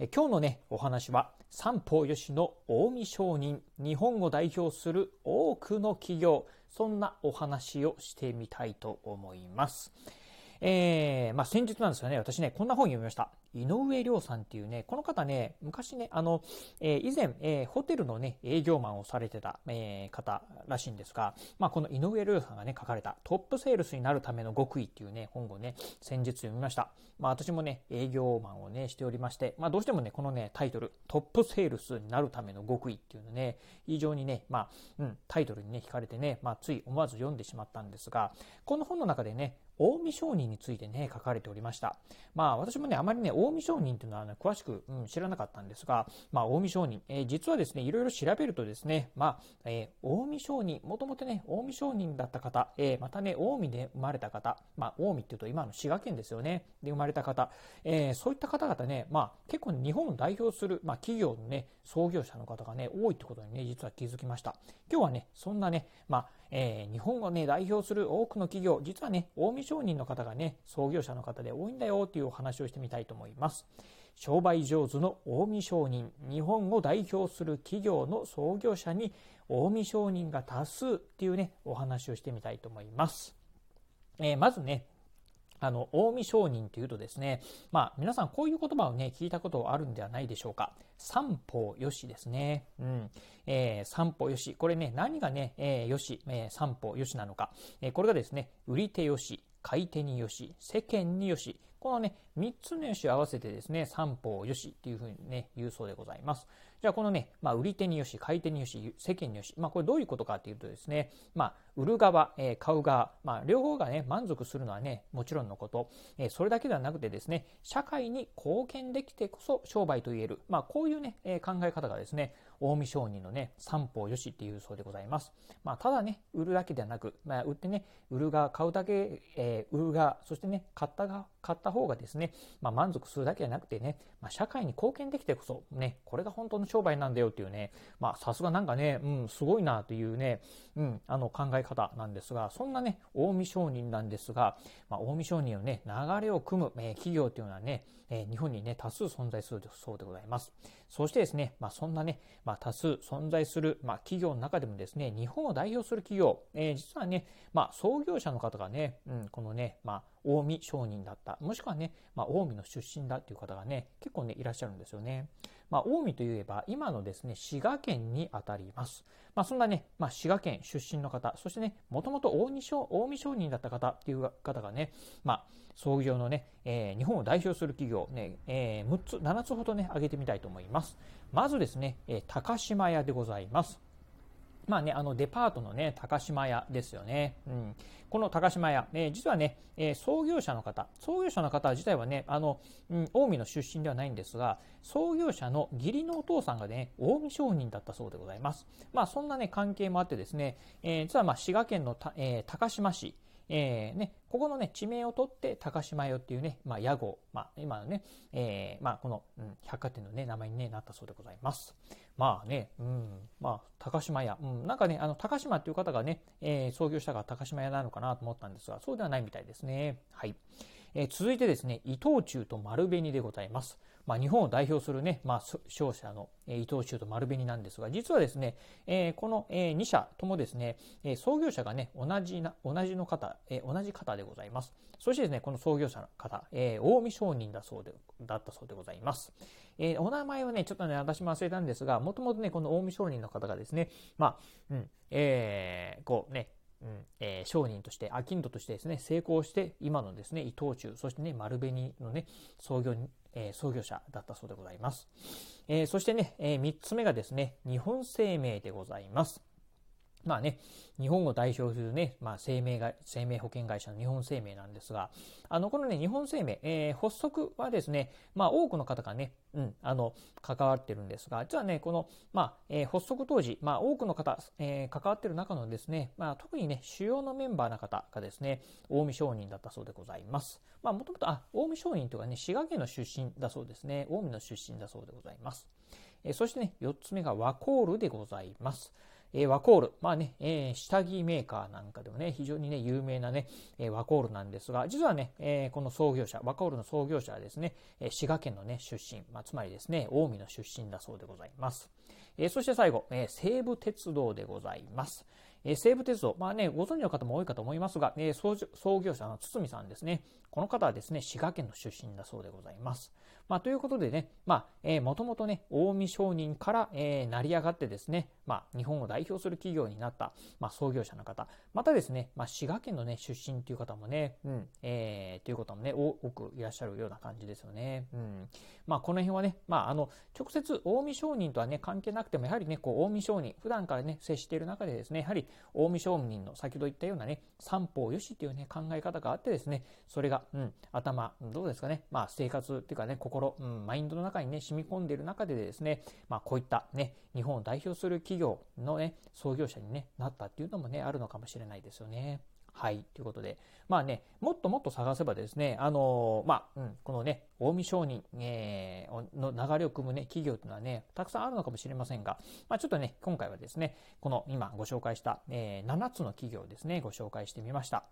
え今日のね、お話は、三方よしの近江商人、日本を代表する多くの企業、そんなお話をしてみたいと思います。えーまあ、先日なんですよね、私ね、こんな本読みました。井上亮さんっていうね、この方ね、昔ね、あの、えー以前、えーホテルのね、営業マンをされてた、えー方らしいんですが、まあ、この井上亮さんがね、書かれたトップセールスになるための極意っていうね、本をね、先日読みました。まあ、私もね、営業マンをね、しておりまして、まあ、どうしてもね、このね、タイトル、トップセールスになるための極意っていうのね、非常にね、まあ、うん、タイトルにね、惹かれてね、まあ、つい思わず読んでしまったんですが、この本の中でね、近江商人についてね、書かれておりました。まあ、私もね、あまりね、近江商人っていうのは、ね、詳しく、うん、知らなかったんですが、まあ、近江商人、えー実はですね、いろいろ調べるとですね、まあ、えー近江商人、もともとね、近江商人だった方、えーまたね、近江で生まれた方、まあ、近江っていうと今の滋賀県ですよね、で生まれた方、えーそういった方々ね、まあ、結構日本を代表する、まあ、企業のね、創業者の方がね、多いってことにね、実は気づきました。今日はね、そんなね、まあ、えー日本をね、代表する多くの企業、実はね、近江商人の方がね、創業者の方で多いんだよっていうお話をしてみたいと思います。ます商売上手の近江商人、日本を代表する企業の創業者に近江商人が多数っていうね、お話をしてみたいと思います。えーまずね、あの、近江商人というとですね、まあ、皆さんこういう言葉をね、聞いたことあるんではないでしょうか。三方よしですね。うん。えー三方よし。これね、何がね、えーよし、えー三方よしなのか。えこれがですね、売り手よし、買い手によし、世間によし。このね、三つのよしを合わせてですね、三方よしっていうふうにね、言うそうでございます。じゃあこのね、まあ、売り手によし、買い手によし、世間によし、まあ、これどういうことかっていうとですね、まあ、売る側、えー買う側、まあ、両方がね、満足するのはね、もちろんのこと、えーそれだけではなくてですね、社会に貢献できてこそ商売と言える、まあ、こういうね、えー考え方がですね、近江商人のね、三方よしっていうそうでございます。まあ、ただね、売るだけではなく、まあ、売ってね、売る側、買うだけ、えー売る側、そしてね、買ったが、買った方がですね、まあ、満足するだけじゃなくてね、まあ、社会に貢献できてこそ、ね、これが本当の商売なんだよっていうね、まあ、さすがなんかね、うん、すごいなというね、うん、あの考え方なんですが、そんなね、近江商人なんですが、まあ、近江商人のね、流れを組む、えー企業というのはね、えー日本にね、多数存在するそうでございます。そしてですね、まあ、そんなね、まあ、多数存在する、まあ、企業の中でもですね、日本を代表する企業、えー実はね、まあ、創業者の方がね、うん、このね、まあ、近江商人だった、もしくはね、まあ、近江の出身だっていう方がね、結構ね、いらっしゃるんですよね。まあ、近江といえば、今のですね、滋賀県にあたります。まあ、そんなね、まあ、滋賀県出身の方、そしてね、もともと近江商人だった方っていう方がね、まあ、創業のね、えー日本を代表する企業、ね、えー6つ、7つほどね、挙げてみたいと思います。まずですね、えー高島屋でございます。まあね、あのデパートのね、高島屋ですよね。うん、この高島屋、えー実はね、えー創業者の方、創業者の方自体はね、あの、うん、近江の出身ではないんですが、創業者の義理のお父さんがね、近江商人だったそうでございます。まあ、そんなね、関係もあってですね、えー実はまあ滋賀県の、えー高島市、えーね、ここのね、地名を取って高島屋っていうね、まあ、屋号、まあ、今のね、えーまあ、この、うん、百貨店のね、名前に、なったそうでございます。まあね、うん、まあ、高島屋、うん、なんかね、あの、高島っていう方がね、えー創業したが高島屋なのかなと思ったんですが、そうではないみたいですね。はい。えー続いてですね、伊藤忠と丸紅でございます。まあ、日本を代表するね、まあ、商社の、えー伊藤忠と丸紅なんですが、実はですね、えーこの、え2社ともですね、えー創業者がね、同じな、同じの方、えー同じ方でございます。そしてですね、この創業者の方、えー近江商人だそうで、だったそうでございます。えーお名前はね、ちょっとね、私も忘れたんですが、もともとね、この近江商人の方がですね、まあ、うん、えーこうね、うんえー商人として、商人としてですね、成功して、今のですね、伊藤忠、そしてね、丸紅のね、創業に、えー創業者だったそうでございます。えーそしてね、え3つ目がですね、日本生命でございます。まあね、日本を代表するね、まあ、生命が生命保険会社の日本生命なんですが、あの、このね、日本生命、えー、発足はですね、まあ、多くの方がね、うん、あの、関わってるんですが、実はね、この、まあ、えー、発足当時、まあ、多くの方、えー、関わってる中のですね、まあ、特にね、主要のメンバーな方がですね、近江商人だったそうでございます。まあ、もともと、あ、近江商人というかね、滋賀県の出身だそうですね、近江の出身だそうでございます。えー、そしてね、4つ目がワコールでございます。えワコール。まあね、え、下着メーカーなんかでもね、非常にね、有名なね、えワコールなんですが、実はね、えこの創業者、ワコールの創業者はですね、え滋賀県のね、出身、まあ、つまりですね、近江の出身だそうでございます。えそして最後、え西武鉄道でございます。え西武鉄道、まあね、ご存知の方も多いかと思いますが、え創業者の堤さんですね。この方はですね、滋賀県の出身だそうでございます。まあ、ということでね、まあ、えー、もともとね、近江商人から、えー、成り上がってですね、まあ、日本を代表する企業になった、まあ、創業者の方、またですね、まあ、滋賀県のね、出身という方もね、うん、えー、という方もね、多くいらっしゃるような感じですよね。うん。まあ、この辺はね、まあ、あの、直接、近江商人とはね、関係なくても、やはりね、こう、近江商人、普段からね、接している中でですね、やはり、近江商人の先ほど言ったようなね、三方よしっていうね、考え方があってですね、それが、うん、頭、どうですかね、まあ、生活っていうかね、心、うん、マインドの中にね、染み込んでいる中でですね、まあ、こういったね、日本を代表する企業のね、創業者に、ね、なったっていうのもね、あるのかもしれないですよね。はい。ということで、まあね、もっともっと探せばですね、あのー、まあ、うん、このね、近江商人、えー、の流れを組むね、企業というのはね、たくさんあるのかもしれませんが、まあちょっとね、今回はですね、この今ご紹介した、えー、7つの企業ですね、ご紹介してみました。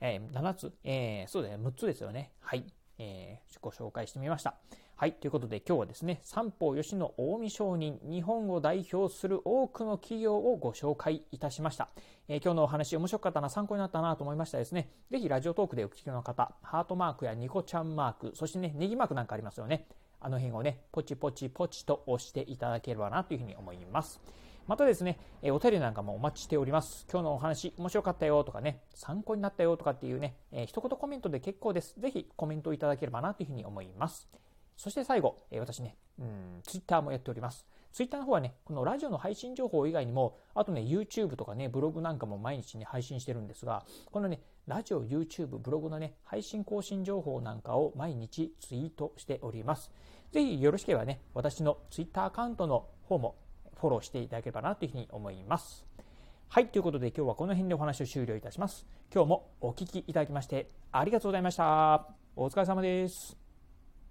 えー、7つ、えー、そうだね、6つですよね。はい。えー、ご紹介してみました。はい。ということで今日はですね、三方よしの近江商人、日本を代表する多くの企業をご紹介いたしました。えー、今日のお話面白かったな、参考になったなと思いましたですね。ぜひラジオトークでお聞きの方、ハートマークやニコちゃんマーク、そしてね、ネギマークなんかありますよね。あの辺をね、ポチポチポチと押していただければなというふうに思います。またですね、えお便りなんかもお待ちしております。今日のお話面白かったよとかね、参考になったよとかっていうね、えー、一言コメントで結構です。ぜひコメントいただければなというふうに思います。そして最後、え私ね、うん、ツイッターもやっております。ツイッターの方はね、このラジオの配信情報以外にも、あとね、YouTube とかね、ブログなんかも毎日ね、配信してるんですが、このね、ラジオ、YouTube、ブログのね、配信更新情報なんかを毎日ツイートしております。ぜひよろしければね、私のツイッターアカウントの方もフォローしていただければなというふうに思います。はい、ということで今日はこの辺でお話を終了いたします。今日もお聴きいただきましてありがとうございました。お疲れ様です。